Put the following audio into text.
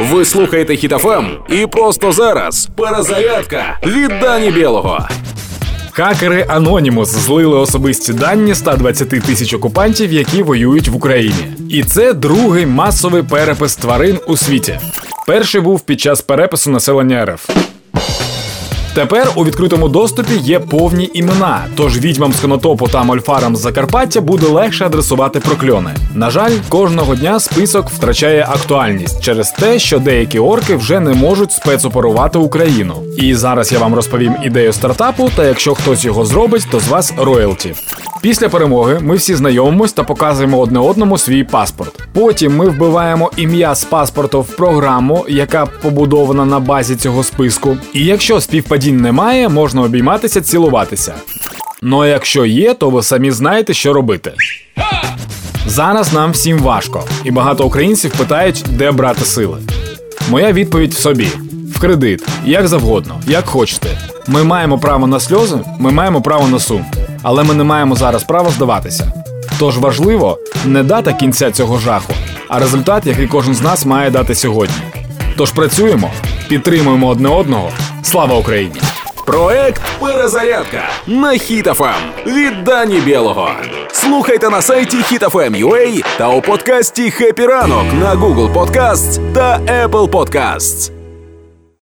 Ви слухаєте Хітофем і просто зараз перезарядка від Дані Білого. Хакери Anonymous злили особисті дані 120 тисяч окупантів, які воюють в Україні. І це другий масовий перепис тварин у світі. Перший був під час перепису населення РФ. Тепер у відкритому доступі є повні імена, тож відьмам з конотопу та мольфарам з Закарпаття буде легше адресувати прокльони. На жаль, кожного дня список втрачає актуальність через те, що деякі орки вже не можуть спецоперувати Україну. І зараз я вам розповім ідею стартапу, та якщо хтось його зробить, то з вас роялті. Після перемоги ми всі знайомимось та показуємо одне одному свій паспорт. Потім ми вбиваємо ім'я з паспорту в програму, яка побудована на базі цього списку. І якщо співпадінь немає, можна обійматися, цілуватися. Ну а якщо є, то ви самі знаєте, що робити. Зараз нам всім важко, і багато українців питають, де брати сили. Моя відповідь в собі: в кредит, як завгодно, як хочете. Ми маємо право на сльози, ми маємо право на сум, але ми не маємо зараз права здаватися. Тож важливо не дата кінця цього жаху, а результат, який кожен з нас має дати сьогодні. Тож працюємо, підтримуємо одне одного. Слава Україні! Проект Перезарядка на Хітофем від Дані Білого. Слухайте на сайті HitFM.ua та у подкасті «Хеппі ранок» на Google Podcasts та Apple Podcasts.